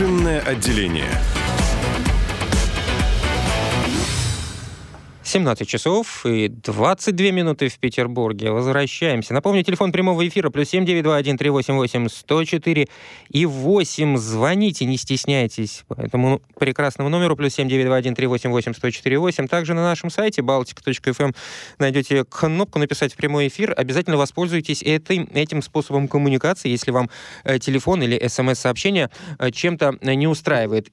Машинное отделение. 17 часов и 22 минуты в Петербурге. Возвращаемся. Напомню, телефон прямого эфира плюс 7921 388 104 и 8. Звоните, не стесняйтесь по этому прекрасному номеру плюс 7921 388 104 8. Также на нашем сайте baltic.fm эм найдете кнопку «Написать в прямой эфир». Обязательно воспользуйтесь этой, этим способом коммуникации, если вам э, телефон или смс-сообщение э, чем-то не устраивает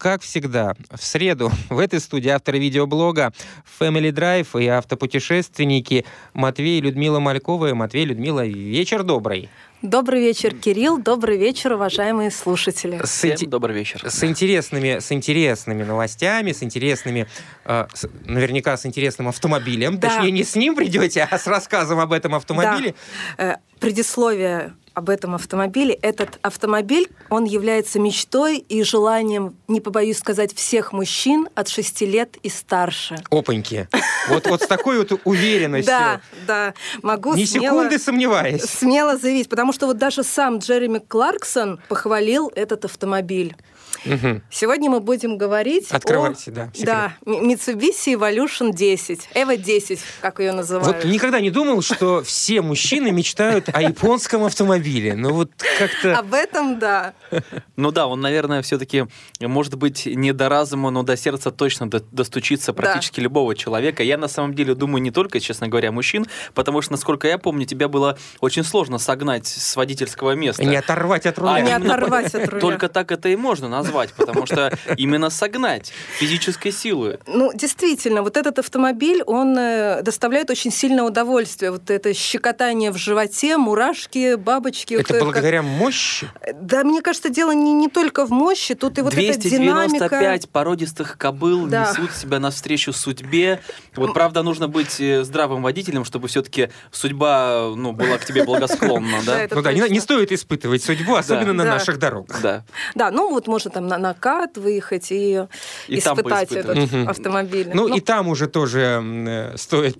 как всегда, в среду в этой студии авторы видеоблога Family Drive и автопутешественники Матвей и Людмила Малькова. Матвей, Людмила, вечер добрый. Добрый вечер, Кирилл. Добрый вечер, уважаемые слушатели. С Всем добрый вечер. С интересными, с интересными новостями, с интересными, э, с, наверняка с интересным автомобилем. Да. Точнее, не с ним придете, а с рассказом об этом автомобиле. Да. Э, предисловие об этом автомобиле. Этот автомобиль, он является мечтой и желанием, не побоюсь сказать, всех мужчин от 6 лет и старше. Опаньки. Вот, вот с такой вот уверенностью. Да, да. Могу Ни смело, секунды сомневаясь. Смело заявить, потому что вот даже сам Джереми Кларксон похвалил этот автомобиль. Угу. Сегодня мы будем говорить Открывайте, о да, да, Mitsubishi Evolution 10, Evo 10, как ее называют. Вот никогда не думал, что все мужчины мечтают о японском автомобиле. Ну вот как-то... Об этом, да. Ну да, он, наверное, все-таки, может быть, не до разума, но до сердца точно достучится практически да. любого человека. Я на самом деле думаю не только, честно говоря, мужчин, потому что, насколько я помню, тебя было очень сложно согнать с водительского места. Не оторвать от руля. А не оторвать от руля. Только так это и можно назвать назвать, потому что именно согнать физической силы. Ну, действительно, вот этот автомобиль, он э, доставляет очень сильное удовольствие. Вот это щекотание в животе, мурашки, бабочки. Это вот, благодаря как... мощи? Да, мне кажется, дело не, не только в мощи, тут и вот 295 эта динамика. породистых кобыл да. несут себя навстречу судьбе. Вот, правда, нужно быть э, здравым водителем, чтобы все-таки судьба ну, была к тебе благосклонна, да? Ну да, не стоит испытывать судьбу, особенно на наших дорогах. Да. Да, ну вот можно там на накат выехать и, и испытать этот угу. автомобиль. Ну, ну и там уже тоже э, стоит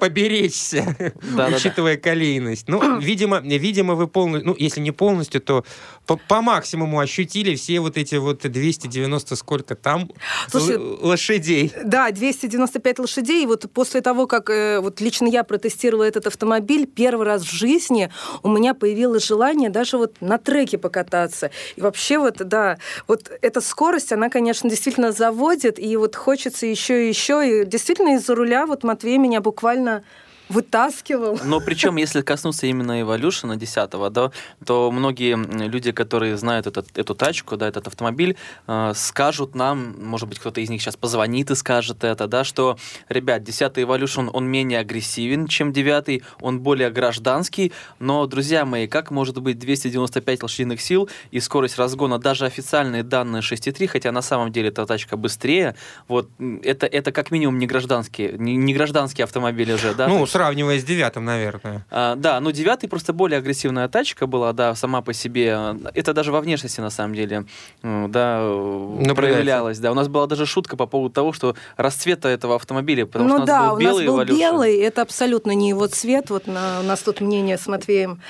поберечься, учитывая колейность. Ну, видимо, видимо, вы полностью, ну, если не полностью, то по максимуму ощутили все вот эти вот 290 сколько там лошадей. Да, 295 лошадей. И вот после того, как э, вот лично я протестировала этот автомобиль, первый раз в жизни у меня появилось желание даже вот на треке покататься. И вообще вот, да, вот эта скорость, она, конечно, действительно заводит, и вот хочется еще и еще. И действительно из-за руля вот Матвей меня буквально вытаскивал. Но причем, если коснуться именно Evolution 10 да, то многие люди, которые знают этот, эту тачку, да, этот автомобиль, э, скажут нам, может быть, кто-то из них сейчас позвонит и скажет это, да, что, ребят, 10 Evolution, он менее агрессивен, чем 9 он более гражданский, но, друзья мои, как может быть 295 лошадиных сил и скорость разгона, даже официальные данные 6,3, хотя на самом деле эта тачка быстрее, вот, это, это как минимум не гражданские, не, не гражданские автомобили же, да? Ну, сравнивая с девятым, наверное. А, да, но девятый просто более агрессивная тачка была, да, сама по себе. Это даже во внешности, на самом деле, да, ну, проявлялась. Да, у нас была даже шутка по поводу того, что расцвета этого автомобиля, потому ну, что у нас да, был белый у нас был белый, это абсолютно не его цвет. Вот на, у нас тут мнение с Матвеем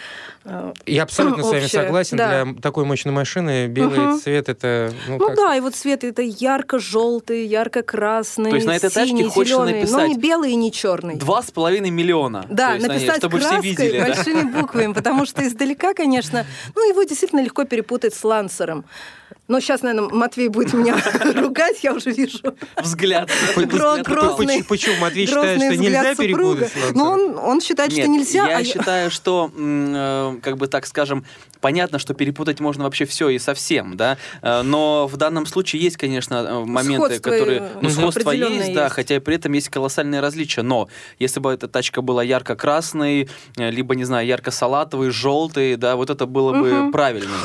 я абсолютно с вами согласен. Да. Для такой мощной машины белый угу. цвет это... Ну, ну как... да, и вот цвет это ярко-желтый, ярко-красный, То есть на этой синий, тачке зеленый, написать но не белый и не черный. Два с половиной миллиона. Да, написать чтобы краской, все видели, большими да? буквами, потому что издалека, конечно, ну его действительно легко перепутать с лансером. Но сейчас, наверное, Матвей будет меня ругать, я уже вижу. Взгляд. Грозный. Почему Матвей считает, что нельзя перепутать? Ну, он, он считает, что нельзя. Я а считаю, что, э, как бы так скажем, понятно, что перепутать можно вообще все и совсем, да, э, но в данном случае есть, конечно, э, моменты, сходство которые... Ну, сходство есть, есть, да, хотя и при этом есть колоссальные различия, но если бы эта тачка была ярко-красной, либо, не знаю, ярко-салатовый, желтый, да, вот это было бы угу. правильно.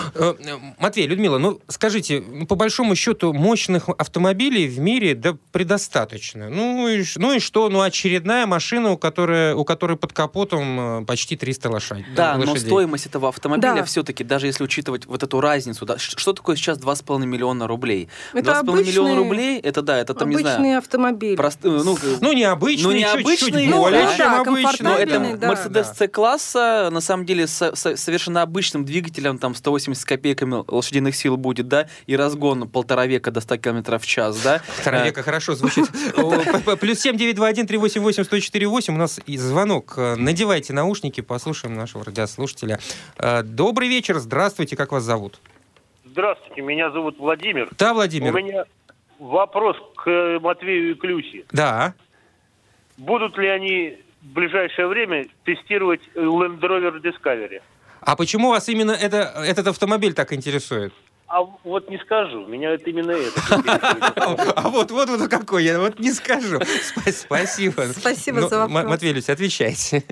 Матвей, Людмила, ну, скажи, скажите, ну, по большому счету мощных автомобилей в мире да предостаточно. Ну и, ну и что? Ну очередная машина, у которой, у которой под капотом э, почти 300 лошадей. Да, лошадей. но стоимость этого автомобиля Да. все-таки, даже если учитывать вот эту разницу, да, что такое сейчас 2,5 миллиона рублей? Это 2,5 миллиона обычный- рублей, это да, это там, не Обычный знаю, автомобиль. прост- э, ну, Ну, необычный, Ну, чуть-чуть необычный, более ну, чем да, обычный. Но это комфортабельный, да. Мерседес C-класса, на самом деле, с, с совершенно обычным двигателем, там 180 с копейками лошадиных сил будет, да, и разгон полтора века до 100 км в час, да. Полтора Э, века хорошо звучит. Плюс семь девять два один три восемь восемь сто четыре восемь. У нас и звонок. Э, Надевайте наушники, послушаем нашего радиослушателя. Э, Добрый вечер, здравствуйте, как вас зовут? Здравствуйте, меня зовут Владимир. Да, У Владимир? меня вопрос к э, Матвею и Клюсе. Да. Будут ли они в ближайшее время тестировать Land Rover Discovery? А почему вас именно это, этот автомобиль так интересует? А вот не скажу, меня это именно это. А вот, вот, вот какой, я вот не скажу. Спа- Спасибо. Спасибо Ну, за вопрос. Матвей Люсь, отвечайте.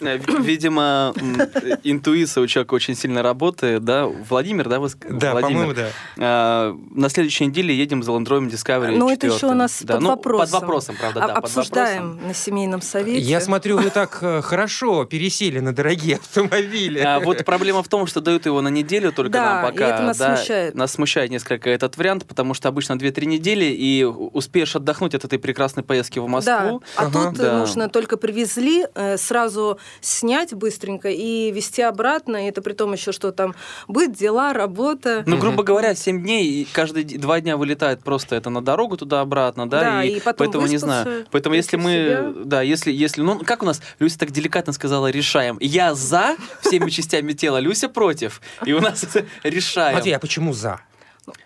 Э, ви- Видимо, э, интуиция у человека очень сильно работает, да? Владимир, да, вы Да, Владимир? по-моему, да. А, На следующей неделе едем за Land Rover Discovery Ну, это еще 4. у нас Да, под ну, вопросом. Под вопросом, правда, А- да, под Обсуждаем вопросом. на семейном совете. Я смотрю, вы так хорошо пересели на дорогие автомобили. А, вот проблема в том, что дают его на неделю только Да, нам и пока. это нас да, смущает. Нас смущает несколько этот вариант, потому что обычно 2-3 недели, и успеешь отдохнуть от этой прекрасной поездки в Москву. Да, а Ага. тут Да. нужно только привезли, сразу снять быстренько и везти обратно. И это при том еще, что там быт, дела, работа. Ну, грубо говоря, 7 дней, и каждые два дня вылетает просто это на дорогу туда-обратно, да, Да, и потом поэтому не знаю. Поэтому если мы, себя. да, если, если, ну, как у нас, Люся так деликатно сказала, решаем. Я за всеми частями тела, Люся против. И у нас это решаем. Матвей, а почему за?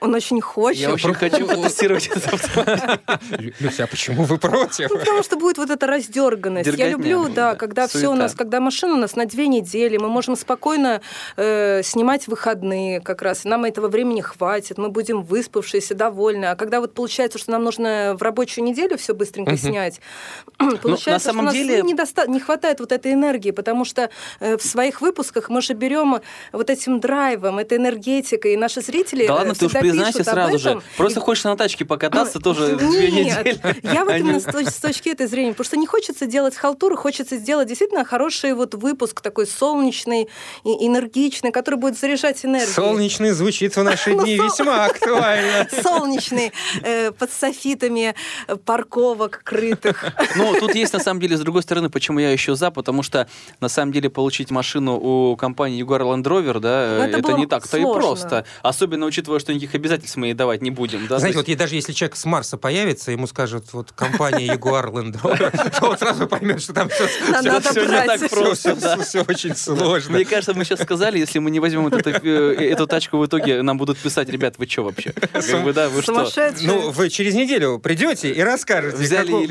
Он очень хочет. Я очень хочу потестировать этот автомобиль. Лю- Люся, а почему вы против? Ну, потому что будет вот эта раздерганность. Я люблю, да, да. когда все у нас, когда машина у нас на две недели, мы можем спокойно э, снимать выходные как раз. Нам этого времени хватит, мы будем выспавшиеся, довольны. А когда вот получается, что нам нужно в рабочую неделю все быстренько снять, получается, на что у нас ну, не хватает вот этой энергии, потому что э, в своих выпусках мы же берем вот этим драйвом, этой энергетикой, и наши зрители Да э, ладно, ты уж признайся сразу же. Просто И- хочешь на тачке покататься тоже две нет, недели. я вот именно с, точ- с точки этой зрения, потому что не хочется делать халтуру, хочется сделать действительно хороший вот выпуск такой солнечный и энергичный, который будет заряжать энергией. Солнечный звучит в наши Ну, дни весьма актуально. Солнечный, э, под софитами э, парковок крытых. Ну, тут есть, на самом деле, с другой стороны, почему я еще за, потому что, на самом деле, получить машину у компании Jaguar Land Rover, да, Ну, это не так-то и просто. Особенно учитывая, что никаких обязательств мы ей давать не будем. Да? Знаете, То вот и даже если человек с Марса появится, ему скажут, вот компания Jaguar Land Rover, то он сразу поймет, что там все, не так просто, да. очень есть, сложно. Мне кажется, мы сейчас сказали, если мы не возьмем это, э, эту тачку в итоге, нам будут писать, ребят, вы что вообще? Ну, вы через неделю придете и расскажете,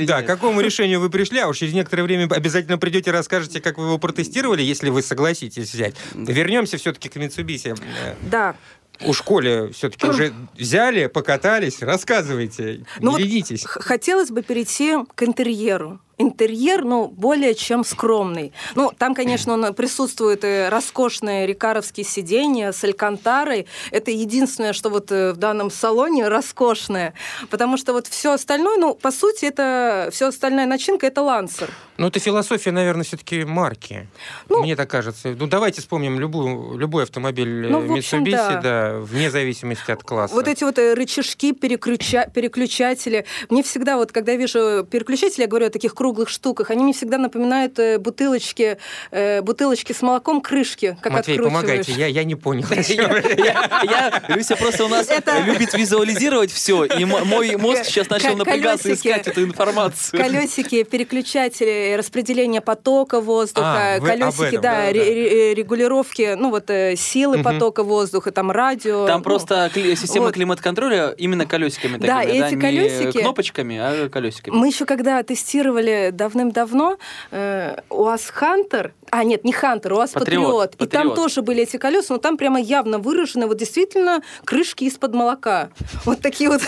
к какому решению вы пришли, а уж через некоторое время обязательно придете и расскажете, как вы его протестировали, если вы согласитесь взять. Вернемся все-таки к Mitsubishi. Э, Да. У школе все-таки уже взяли, покатались, рассказывайте, Ну не вот Хотелось бы перейти к интерьеру. Интерьер, ну, более чем скромный. Ну, там, конечно, он, присутствуют и роскошные рикаровские сиденья с алькантарой. Это единственное, что вот э, в данном салоне роскошное. Потому что вот все остальное, ну, по сути, это все остальная начинка это лансер. Ну, это философия, наверное, все-таки марки. Ну- Мне так кажется. Ну, давайте вспомним любую, любой автомобиль э, Ну, общем, Mitsubishi, да. да, вне зависимости от класса. Вот эти вот э, рычажки, переключа- переключатели. Мне всегда, вот когда я вижу переключатели, я говорю о таких круглых штуках, они мне всегда напоминают э, бутылочки, э, бутылочки с молоком, крышки, как Матвей, помогайте, я, я не понял. Люся просто у нас любит визуализировать все, и мой мозг сейчас начал напрягаться искать эту информацию. Колесики, переключатели, распределение потока воздуха, А, колесики, да, ре- регулировки, ну вот э, силы потока воздуха, там радио. Там ну, просто система климат-контроля именно колесиками Да, эти не колесики- кнопочками, а колесиками. Мы еще когда тестировали давным-давно э, УАЗ Хантер, а нет, не Хантер, УАЗ Патриот, Патриот, и там тоже были эти колеса, но там прямо явно выражены вот действительно крышки из-под молока. Вот такие вот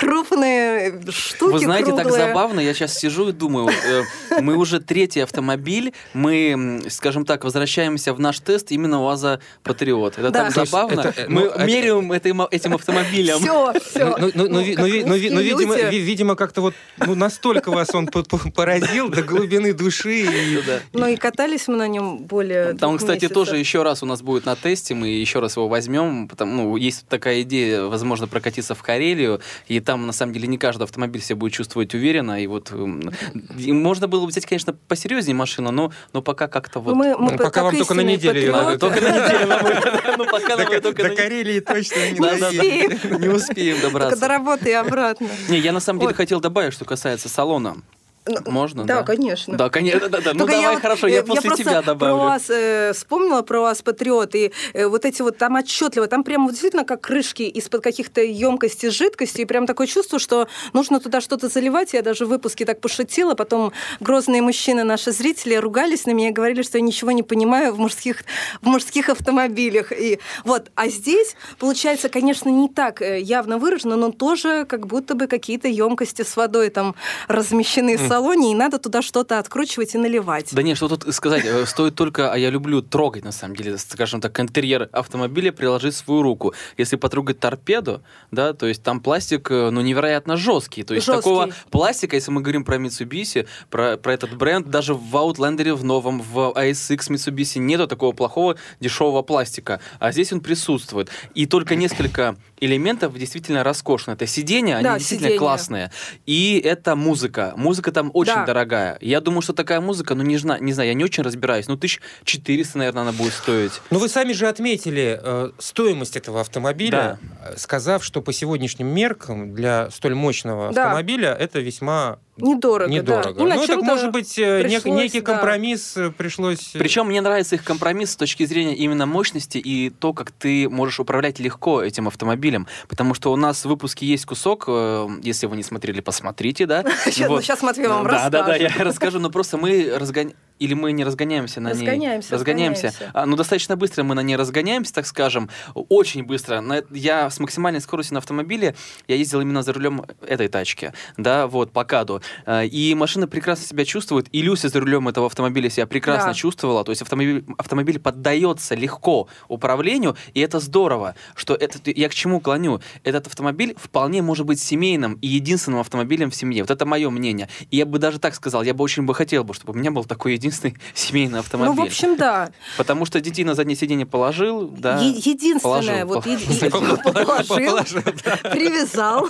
крупные штуки Вы знаете, так круглые. забавно, я сейчас сижу и думаю, э, мы уже третий автомобиль, мы, скажем так, возвращаемся в наш тест именно УАЗа Патриот. Это Да. так забавно. это, э, мы ну, это- меряем этим, этим автомобилем. Все, все. Ну, ну, ну, ви- ну, ви- ну, ви- ну, видимо, ви- видимо, как-то вот ну, настолько вас он по- по- поразил до глубины души. и- Да. Ну и катались мы на нем более Там, кстати, тоже еще раз у нас будет на тесте, мы еще раз его возьмем, потому, ну, есть такая идея, возможно, прокатиться в Карелию, и там, на самом деле, не каждый автомобиль себя будет чувствовать уверенно, и вот м, и можно было бы взять, конечно, посерьезнее машину, но, но пока как-то вот... Ну, Мы, мы Ну, пока вам только на неделю. Только на неделю ну, пока нам До, только до на- Карелии точно не успеем. Не успеем Только до добраться. работы и обратно. Не, я на самом деле хотел добавить, что касается салона. Ну, Можно, Да, да? конечно. Да, конечно, да, да. Ну давай, вот, хорошо, э, я после просто тебя добавлю. вас э, вспомнила про вас, патриот, и э, вот эти вот там отчетливо, там прямо вот действительно как крышки из-под каких-то емкостей жидкости, и прям такое чувство, что нужно туда что-то заливать. Я даже в выпуске так пошутила, потом грозные мужчины, наши зрители, ругались на меня и говорили, что я ничего не понимаю в мужских, в мужских автомобилях. И вот, а здесь, получается, конечно, не так э, явно выражено, но тоже как будто бы какие-то емкости с водой там размещены в салоне, и надо туда что-то откручивать и наливать. Да нет, что тут сказать, э, стоит только, а я люблю трогать, на самом деле, скажем так, интерьер автомобиля, приложить свою руку. Если потрогать торпеду, да, то есть там пластик, э, ну, невероятно жесткий. То есть Жесткий. такого пластика, если мы говорим про Mitsubishi, про, про этот бренд, даже в Outlander в новом, в ASX Mitsubishi нету такого плохого дешевого пластика. А здесь он присутствует. И только несколько элементов действительно роскошные. Это сиденья, они Да, действительно сиденья. классные. И это музыка. Музыка там очень Да. дорогая. Я думаю, что такая музыка, ну, не, не знаю, я не очень разбираюсь, ну, 1400, наверное, она будет стоить. Ну, вы сами же отметили э, стоимость этого автомобиля, э, сказав, что по сегодняшним меркам для столь мощного Да. автомобиля это весьма Недорого, недорого. да. И на ну, так может быть, э, нек- некий да. компромисс э, пришлось... э, Причем мне нравится их компромисс с точки зрения именно мощности и то, как ты можешь управлять легко этим автомобилем. Потому что у нас в выпуске есть кусок, если вы не смотрели, посмотрите, да? Сейчас, Вот. сейчас Матвей вам да, да, да, я расскажет. расскажу, но просто мы разгоняем... Или мы не разгоняемся на ней? Разгоняемся, Разгоняемся. разгоняемся. А, ну, достаточно быстро мы на ней разгоняемся, так скажем. Очень быстро. На- Я с максимальной скоростью на автомобиле, я ездил именно за рулем этой тачки, да, вот, по КАДу. А, И машина прекрасно себя чувствует. И Люся за рулем этого автомобиля себя прекрасно Да. чувствовала. То есть автомобиль, автомобиль поддается легко управлению, и это здорово. Что это, я к чему клоню? Этот автомобиль вполне может быть семейным и единственным автомобилем в семье. Вот это мое мнение. И я бы даже так сказал, я бы очень бы хотел бы, чтобы у меня был такой единственный семейный автомобиль. Ну, в общем, да. Потому что детей на заднее сиденье положил, да. Е- Единственное, положил, вот положил. привязал,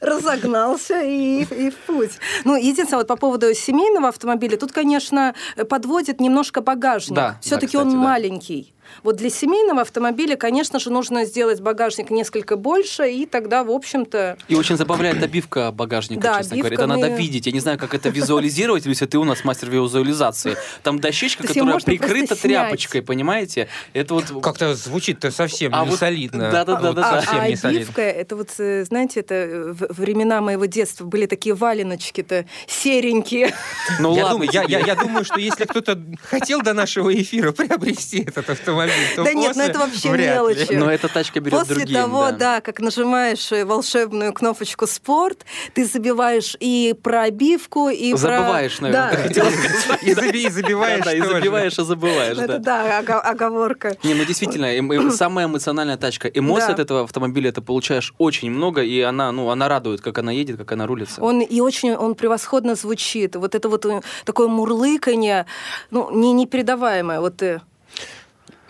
разогнался и, и в путь. Ну, единственное, вот по поводу семейного автомобиля, тут, конечно, подводит немножко багажник. Да, да, Все-таки кстати, он да. маленький. Вот для семейного автомобиля, конечно же, нужно сделать багажник несколько больше, и тогда, в общем-то, И очень забавляет обивка багажника, Да, честно обивка говоря. Это надо мы- видеть. Я не знаю, как это визуализировать, Люся, ты у нас мастер визуализации. Там дощечка, которая прикрыта тряпочкой, понимаете? Это вот... Как-то звучит-то совсем А не вот- солидно. да-да-да, Вот да, да. Совсем а не солидно. обивка, это вот, э, знаете, это э, в- времена моего детства были такие валеночки-то серенькие. Ну я, ладно думаю, я, тебе. я- я думаю, что если кто-то хотел до нашего эфира приобрести этот автомобиль, то Да нет, ну это вообще мелочи. Но эта тачка берет После другим, того, да. да. как нажимаешь э, волшебную кнопочку «Спорт», ты забиваешь и про обивку, и Забываешь, про... наверное, Да. ты хотела сказать. И, заби- и забиваешь Да, и забиваешь, и забываешь, Это да. да, ого- оговорка. Не, ну действительно, самая эмоциональная тачка. Эмоций от этого автомобиля ты получаешь очень много, и она, ну, она радует, как она едет, как она рулится. Он и очень, он превосходно звучит. Вот это вот э, такое мурлыканье, ну, не непередаваемое. Вот э,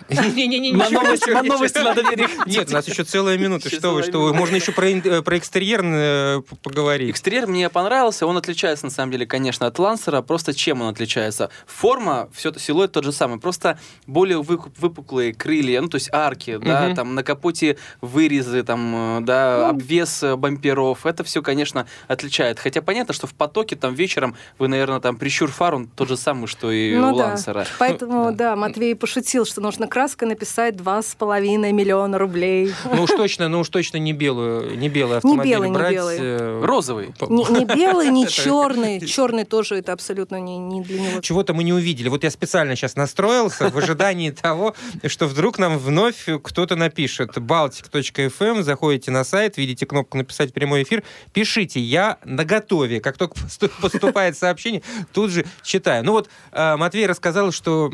Не-не-не, На новости, надо переходить. Нет, у нас еще целая минута. Что вы, что вы? Можно еще про, э, про экстерьер э, поговорить. Экстерьер мне понравился, он отличается на самом деле, конечно, от Лансера. Просто чем он отличается? Форма, все силуэт тот же самый, просто более выпуклые крылья, ну то есть арки, да, там на капоте вырезы, там, э, да, Ну. обвес бамперов. Это все, конечно, отличает. Хотя понятно, что в потоке там вечером вы, наверное, там прищур фар, он тот же самый, что и ну у. Лансера. Поэтому, да, Матвей пошутил, что нужно краской написать два с половиной миллиона рублей. Ну уж точно, ну уж точно не белую, не белый автомобиль белый, не брать. белый. э, Розовый. Не, не белый, не черный. Черный тоже это абсолютно не, не для него. Чего-то мы не увидели. Вот я специально сейчас настроился в ожидании того, что вдруг нам вновь кто-то напишет. Baltic.fm, заходите на сайт, видите кнопку «Написать прямой эфир», пишите «Я на готове». Как только посту- поступает сообщение, тут же читаю. Ну вот э, Матвей рассказал, что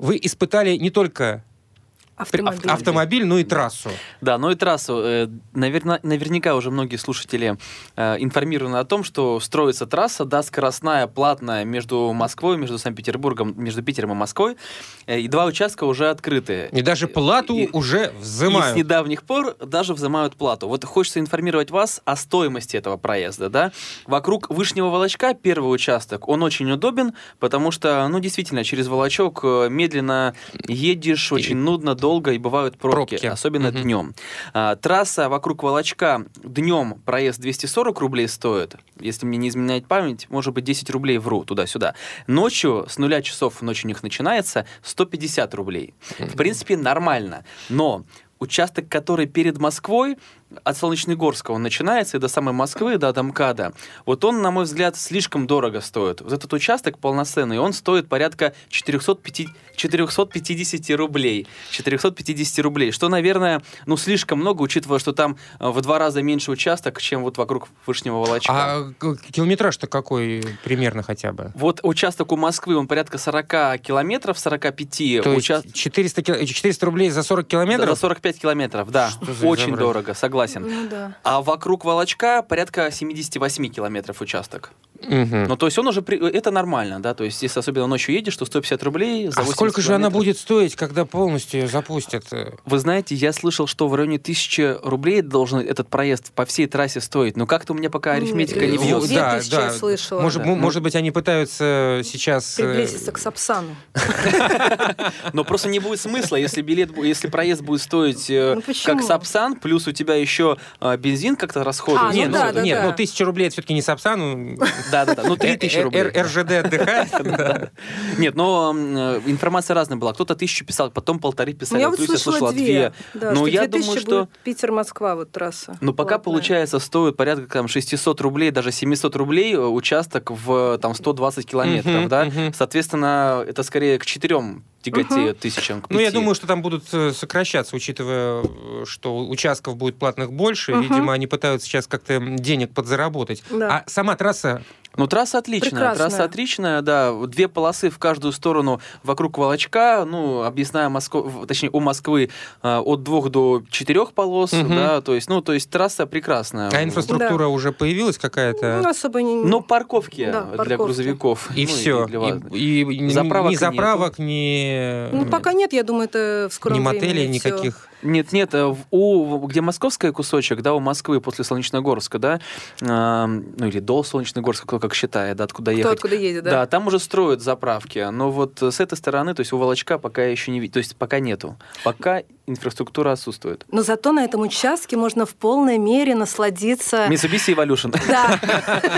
вы испытали не только Автомобиль. Ав- Автомобиль, ну и трассу. Да, ну и трассу. Э, наверно- наверняка уже многие слушатели э, информированы о том, что строится трасса, да, скоростная, платная между Москвой, между Санкт-Петербургом, между Питером и Москвой. Э, и два участка уже открыты. И даже плату И- уже И взимают. с недавних пор даже взимают плату. Вот хочется информировать вас о стоимости этого проезда. Да? Вокруг Вышнего Волочка первый участок, он очень удобен, потому что, ну, действительно, через Волочок медленно едешь, очень нудно, долго, и бывают пробки, Пробки. особенно Мгм. днем. А, трасса вокруг Волочка днем проезд 240 рублей стоит. Если мне не изменяет память, может быть, 10 рублей вру туда-сюда. Ночью с нуля часов ночь у них начинается 150 рублей. В принципе, нормально. Но участок, который перед Москвой, от Солнечногорска он начинается и до самой Москвы, до Домкада, вот он, на мой взгляд, слишком дорого стоит. Вот этот участок полноценный, он стоит порядка 405 450 рублей. 450 рублей, что, наверное, ну, слишком много, учитывая, что там э, в два раза меньше участок, чем вот вокруг Вышнего Волочка. А километраж-то какой примерно хотя бы? Вот участок у Москвы, он порядка 40 километров, 45. То Уча- есть 400, кил- 400 рублей за 40 За километров? 45 километров, да. За Очень дорого, согласен. Ну да. А вокруг Волочка порядка 78 километров участок. Мгм. Ну, то есть он уже... при- Это нормально, да? То есть если особенно ночью едешь, то 150 рублей за А 80 сколько же она километров. будет стоить, когда полностью ее запустят? Вы знаете, я слышал, что в районе 1000 рублей должен этот проезд по всей трассе стоить. Но как-то у меня пока арифметика не Э, бьется. две тысячи я слышала. Может, Да. может быть, они пытаются сейчас... э, Приблизиться к Сапсану. Но просто не будет смысла, если билет, если проезд будет стоить э, Ну, как Сапсан, плюс у тебя еще э, бензин как-то расходуется. А, Не, ну ну, да, да, нет, да. ну тысяча рублей это все-таки не Сапсан, Да, да, да. Ну, 3000 Р- рублей. Р- РЖД отдыхает. Нет, но э, информация разная была. Кто-то тысячу писал, потом полторы Ну, писали. я вот вот Люся слышала две. Ну, что я 2000 думаю, что... Питер-Москва, вот трасса. Ну, пока получается, стоит порядка там 600 рублей, даже 700 рублей э, участок в там 120 километров, да? Соответственно, это скорее к четырем тяготеют тысячам, к Ну, я думаю, что там будут э, сокращаться, учитывая, э, что участков будет платных больше. Мгм. Видимо, они пытаются сейчас как-то денег подзаработать. Да. А сама трасса Ну, трасса отличная. Прекрасная. Трасса отличная, да. Две полосы в каждую сторону вокруг Волочка. Ну, объясная Москва, точнее, у Москвы э, от двух до четырех полос, Мгм. да, то есть, ну, то есть трасса прекрасная. А инфраструктура уже появилась какая-то? Ну, особо не... Но парковки Да, для парковки. грузовиков. и ну, все. для вас. И, и ни- Заправок ни нету. заправок, ни, Ну, пока нет, я думаю, это в скором ни мотелей, никаких. Нет, нет, э, у, где московский кусочек, да, у Москвы после Солнечногорска, да, э, ну или до Солнечногорска, кто как считает, да, откуда Кто ехать. откуда едет, да? Да, там уже строят заправки, но вот с этой стороны, то есть у Волочка пока еще не то есть пока нету, пока инфраструктура отсутствует. Но зато на этом участке можно в полной мере насладиться... Mitsubishi Evolution. Да,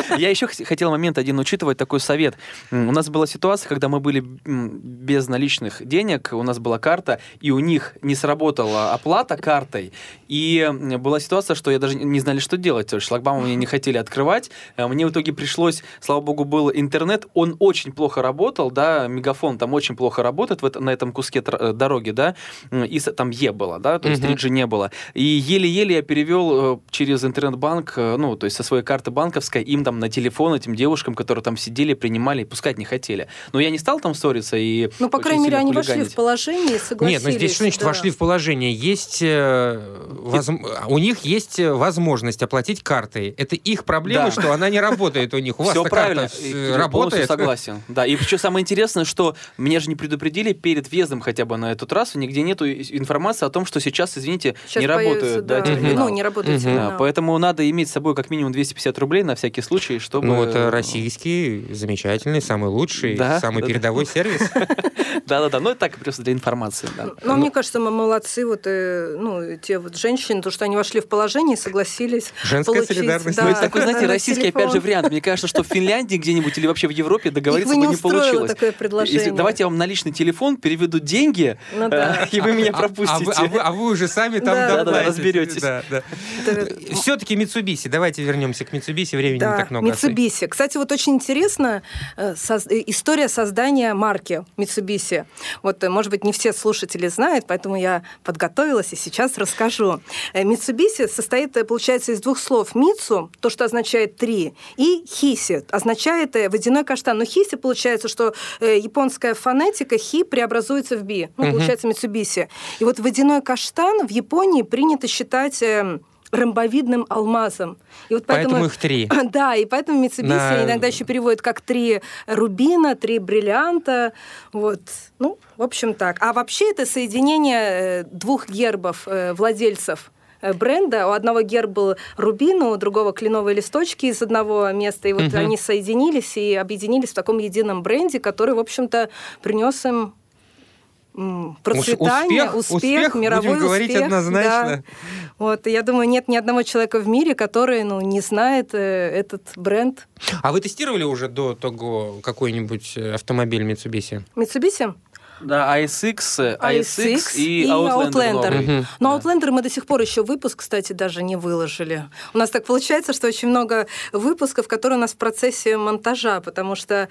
Я еще хот- хотел момент один учитывать, такой совет. У нас была ситуация, когда мы были без наличных денег, у нас была карта, и у них не сработала оплата картой, и была ситуация, что я даже не знали, что делать. Шлагбаум мне не хотели открывать. Э, Мне в итоге пришлось, слава богу, был интернет, он очень плохо работал, да, мегафон там очень плохо работает в это- на этом куске тр- э, дороги, да, и там Е было, да, то есть Мгм. 3G не было. И еле-еле я перевел э, через интернет-банк, э, ну, то есть со своей карты банковской, им там на телефон, этим девушкам, которые там сидели, принимали, и пускать не хотели. Но я не стал там ссориться и ну, по крайней мере, они вошли в положение и согласились. Нет, ну здесь что значит да. вошли в положение? Есть, э, возм- у них есть возможность оплатить картой. Это их проблема, Да. что она не работает у них. У вас Все правильно, карта И- э, работает. согласен. Да, и что самое интересное, что меня же не предупредили перед въездом хотя бы на эту трассу, нигде нету информации о том, что сейчас, извините, Сейчас не работает да, да, терминал. Ну, не работает Мгм. Да, поэтому надо иметь с собой как минимум 250 рублей на всякий случай, чтобы... Ну, это российский, замечательный, самый лучший, Да, самый да, да. передовой сервис. Да-да-да, ну это так просто для информации. да. Ну, мне кажется, мы молодцы, вот, э, ну, те вот женщины, то, что они вошли в положение и согласились Женская получить, солидарность. да, Ну, это такой, знаете, на российский, телефон. опять же, вариант. Мне кажется, что в Финляндии где-нибудь или вообще в Европе договориться бы не не получилось. такое предложение. Если давайте я вам наличный телефон, переведу деньги, Ну да. э, и вы меня А- пропустите. А, вы, а вы- а вы уже сами там Да, да, да, разберетесь. Да, да. Все-таки Mitsubishi. Давайте вернемся к Mitsubishi. Времени не Да, так много. остается. Mitsubishi. Кстати, вот очень интересно э, э, история создания марки Mitsubishi. Вот, э, может быть, не все слушатели знают, поэтому я подготовилась и сейчас расскажу. Э, Mitsubishi состоит, э, получается, из двух слов. Митсу, то, что означает три, и хиси, Хиси означает э, водяной каштан. Но Хиси получается, что э, японская фонетика Хи преобразуется в Би. Ну, Мгм. получается Митсубиси. И вот водяной каштан в Японии принято считать э, ромбовидным алмазом. И вот Поэтому поэтому... их три. Да, и поэтому Mitsubishi На- иногда еще переводят как три рубина, три бриллианта. Вот. Ну, в общем так. А вообще это соединение э, двух гербов владельцев бренда. У одного герб был рубин, у другого кленовые листочки из одного места. И вот Мгм. они соединились и объединились в таком едином бренде, который, в общем-то, принес им процветание, успех, успех, успех, мировой будем говорить успех, однозначно. да. Вот, я думаю, нет ни одного человека в мире, который ну, не знает э, этот бренд. А вы тестировали уже до того какой-нибудь э, автомобиль Mitsubishi? Mitsubishi? Да, ASX, ASX и, и Outlander. Outlander. Мгм. Но Да. Outlander мы до сих пор еще выпуск, кстати, даже не выложили. У нас так получается, что очень много выпусков, которые у нас в процессе монтажа, потому что,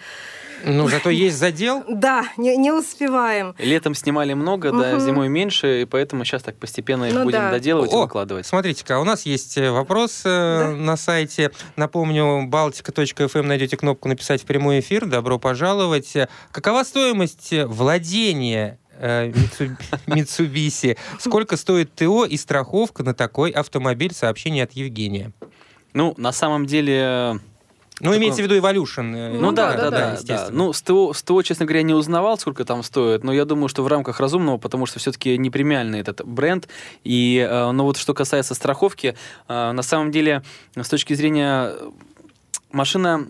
Ну, зато есть задел. да, не, не успеваем. Летом снимали много, да, зимой меньше, и поэтому сейчас так постепенно их Ну будем да. доделывать и выкладывать. Смотрите-ка, у нас есть э, вопрос э, Да. на сайте. Напомню, baltica.fm найдете кнопку «Написать в прямой эфир». Добро пожаловать. Какова стоимость э, владения э, Митсу- Mitsubishi? Сколько стоит ТО и страховка на такой автомобиль? Сообщение от Евгения. Ну, на самом деле, Ну, Такой- имеется в виду Evolution. э, Ну да, да, да, да. естественно. Ну, с ТО, с ТО, честно говоря, не узнавал, сколько там стоит, но я думаю, что в рамках разумного, потому что все-таки не премиальный этот бренд. И, э, но вот что касается страховки, э, на самом деле, с точки зрения э, машина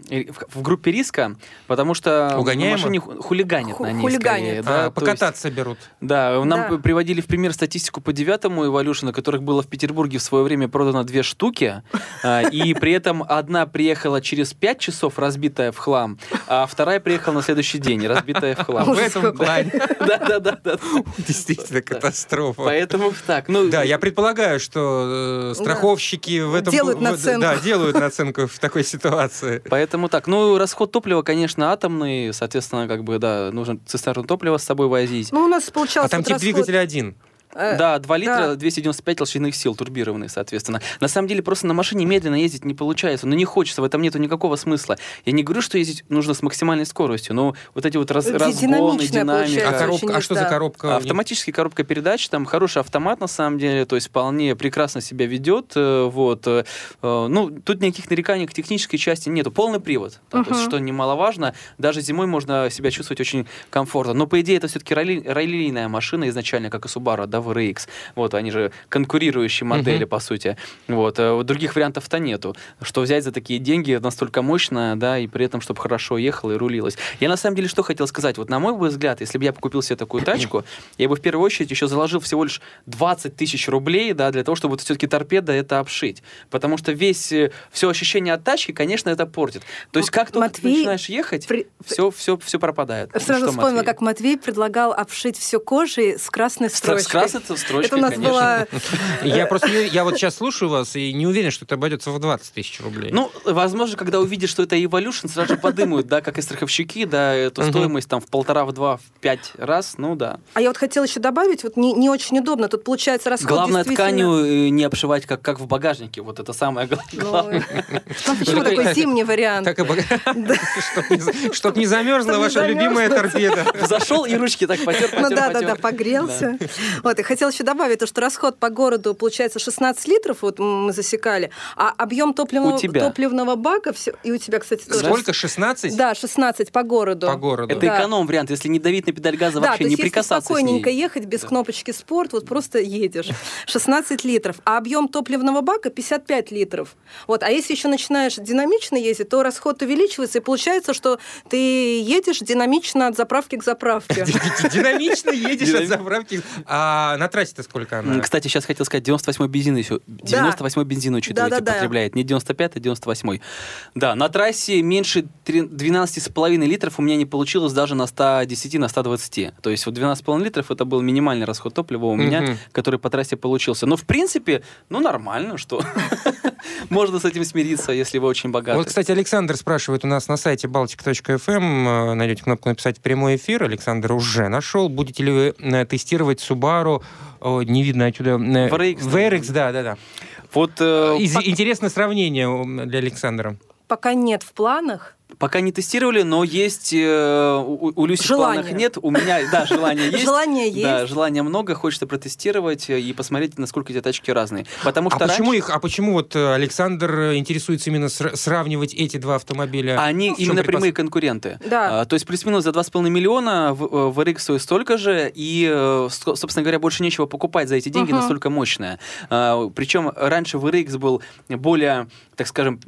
в группе риска, потому что Угоняема? на машине ху- хулиганят Ху- на ней хулиганят. скорее, А, да, есть- покататься берут. да, нам Да. приводили в пример статистику по девятому Evolution, которых было в Петербурге в свое время продано две штуки, а, и при этом одна приехала через пять часов, разбитая в хлам, а вторая приехала на следующий день, разбитая в хлам. В этом плане Да, да, да, да. действительно катастрофа. Поэтому так, ну, Да, я предполагаю, что э, страховщики в этом... Делают наценку. Да, делают наценку в такой ситуации. Поэтому так, ну, расход топлива, конечно, атомный, соответственно, как бы, да, нужно цистерну топлива с собой возить. Ну, у нас получался А там вот тип расход, двигателя один. Э, Да, 2 литра, да. 295 лошадиных сил, турбированные, соответственно. На самом деле, просто на машине медленно ездить не получается, но не хочется, в этом нету никакого смысла. Я не говорю, что ездить нужно с максимальной скоростью, но вот эти вот раз, Ди- разгоны, динамика. А, коробка, а что за коробка? Автоматическая коробка передач, там хороший автомат на самом деле, то есть вполне прекрасно себя ведет. э, Вот. э, э, Ну, тут никаких нареканий к технической части нету. Полный привод, да, то есть, что немаловажно. Даже зимой можно себя чувствовать очень комфортно. Но, по идее, это все-таки раллийная машина изначально, как и Subaru, да, VRX. Вот, они же конкурирующие модели, Мгм. по сути. Вот. э, вот Других вариантов-то нету. Что взять за такие деньги настолько мощно, да, и при этом, чтобы хорошо ехало и рулилось. Я на самом деле что хотел сказать? Вот на мой взгляд, если бы я купил себе такую тачку, я бы в первую очередь еще заложил всего лишь 20 тысяч рублей, да, для того, чтобы все-таки торпеда это обшить. Потому что весь, все ощущение от тачки, конечно, это портит. То есть как только ты Матвей начинаешь ехать, при- все, все, все пропадает. Сразу что, вспомнила, Матвей? как Матвей предлагал обшить все кожей с красной строчкой. с красной строчкой, Это у нас конечно. была... Я просто я вот сейчас слушаю вас и не уверен, что это обойдется в 20 тысяч рублей. Ну, возможно, когда увидишь, что это Evolution, сразу же подымают, да, как и страховщики, да, эту стоимость там в полтора, в два, в пять раз, ну да. А я вот хотела еще добавить, вот не, не очень удобно. Тут получается расход Главное действительно- тканью э, не обшивать, как, как в багажнике, вот это самое гла- главное. ну, почему такой- зимний вариант? Так и бог- чтоб не замерзла ваша любимая торпеда. Зашел и ручки так потер, Ну да, да, да, погрелся. Вот, и хотела еще добавить, то, что расход по городу получается 16 литров, вот мы засекали, а объем топливного, У тебя. топливного бака, все, и у тебя, кстати, тоже. Сколько? 16? Да, 16 по городу. По городу. Это Да. эконом-вариант, если не давить на педаль газа, Да, вообще то не прикасаться с спокойненько ней. ехать без Да. кнопочки спорт, вот просто едешь. 16 литров. А объем топливного бака 55 литров. Вот. А если еще начинаешь динамично ездить, то расход увеличивается, и получается, что ты едешь динамично от заправки к заправке. Динамично едешь от заправки. А на трассе-то сколько она? Кстати, сейчас хотел сказать, 98-й бензин еще. 98-й бензин, учитывайте, Да-да-да. потребляет. Не 95-й, а 98-й. Да, на трассе меньше три- 12,5 литров у меня не получилось даже на 110, на 120. То есть вот 12,5 литров это был минимальный расход топлива у меня, Мгм. который по трассе получился. Но в принципе, ну нормально, что можно с этим смириться, если вы очень богаты. Вот, кстати, Александр спрашивает у нас на сайте baltic.fm, э, найдете кнопку «Написать прямой эфир». Александр уже нашел. Будете ли вы э, тестировать Subaru, о, не видно отсюда, э, VRX, да. VRX, да, да, да. Вот э, Из- Интересное сравнение для Александра. Пока нет в планах. Пока не тестировали, но есть э, у, у Люси Желание. в планах нет. У меня, да, желание есть. Желание есть. Да, желания много, хочется протестировать и посмотреть, насколько эти тачки разные. Потому А что почему раньше их? А почему вот э, Александр э, интересуется именно сра- сравнивать эти два автомобиля? они чем именно предпос- прямые конкуренты. Да. А, то есть плюс-минус за 2,5 миллиона в, э, в RX стоит столько же, и, собственно говоря, больше нечего покупать за эти деньги, Мгм. настолько мощная. А, Причем раньше в RX был более, так скажем,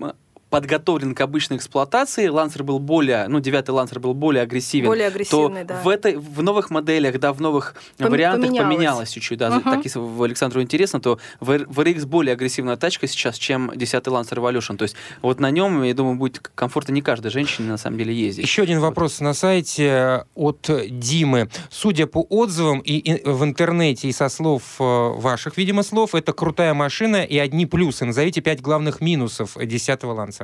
подготовлен к обычной эксплуатации, Лансер был более, ну, девятый Лансер был более агрессивен, Более то агрессивный, да. в, этой, в новых моделях, да, в новых Пом- вариантах поменялось. поменялось чуть-чуть, да, Мгм. так если в Александру интересно, то в, R- в RX более агрессивная тачка сейчас, чем 10 Lancer Evolution, то есть вот на нем, я думаю, будет комфортно не каждой женщине на самом деле ездить. Еще один вопрос на сайте от Димы. Судя по отзывам и, и в интернете, и со слов э, ваших, видимо, слов, это крутая машина и одни плюсы. Назовите пять главных минусов 10-го Лансера.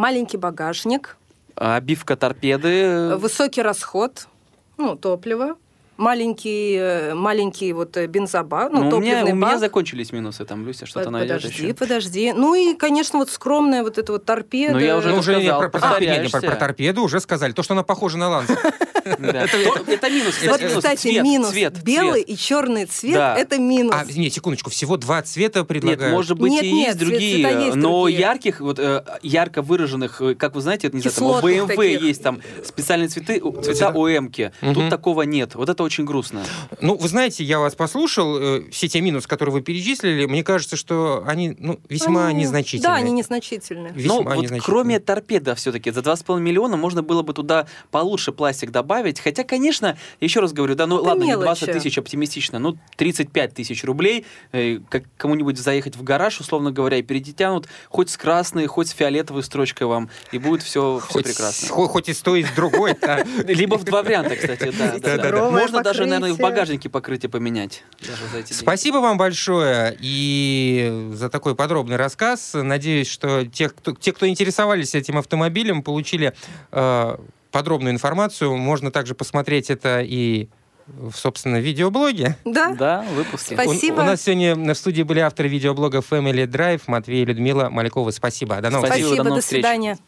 Маленький багажник, А Обивка торпеды. высокий расход, ну, топлива, маленький, э, маленький вот э, бензобак, ну, Ну, у, меня, топливный у меня бак. закончились минусы, там, Люся, что-то Под- найдет Подожди, еще. подожди. Ну и, конечно, вот скромная вот эта вот торпеда. Ну, я уже Ну, уже не сказал, про, про торпеду, не, про, про торпеду уже сказали. То, что она похожа на. То- Это минус, Вот, кстати, минус. Белый и черный цвет это минус. А, нет, секундочку, всего два цвета Нет, предлагают. может быть, Нет, и нет, есть другие, есть но ярких, вот э, ярко выраженных, э, как вы знаете, это не знаю, там у BMW есть там специальные цветы, цвета Цвета. у М-ки. Мгм. Тут такого нет. Вот это очень грустно. Ну, вы знаете, я вас послушал, э, все те минусы, которые вы перечислили, мне кажется, что они ну, весьма Они- незначительные. Да, они незначительные. Весьма Но вот незначительные. кроме торпеда все-таки за 2,5 миллиона можно было бы туда получше пластик добавить. Хотя, конечно, еще раз говорю, да, ну Это ладно, не мелочи. 20 тысяч оптимистично, ну 35 тысяч рублей, э, как кому-нибудь заехать в гараж, условно говоря, и перетянут хоть с красной, хоть с фиолетовой строчкой вам, и будет все, все Хоть, прекрасно. хо- хоть и с той, и с другой. да. Либо в два варианта, кстати, да. да, Можно даже, наверное, в покрытие. багажнике покрытие поменять. Даже за эти деньги. Спасибо вам большое и за такой подробный рассказ. Надеюсь, что тех, кто, те, кто интересовались этим автомобилем, получили э, подробную информацию. Можно также посмотреть это и в, собственно, видеоблоге. Да? Да, выпуски. Спасибо. У, у нас сегодня в студии были авторы видеоблога Family Drive Матвей и Людмила Малякова. Спасибо. До новых Спасибо. встреч. Спасибо, до новых до встреч. свидания.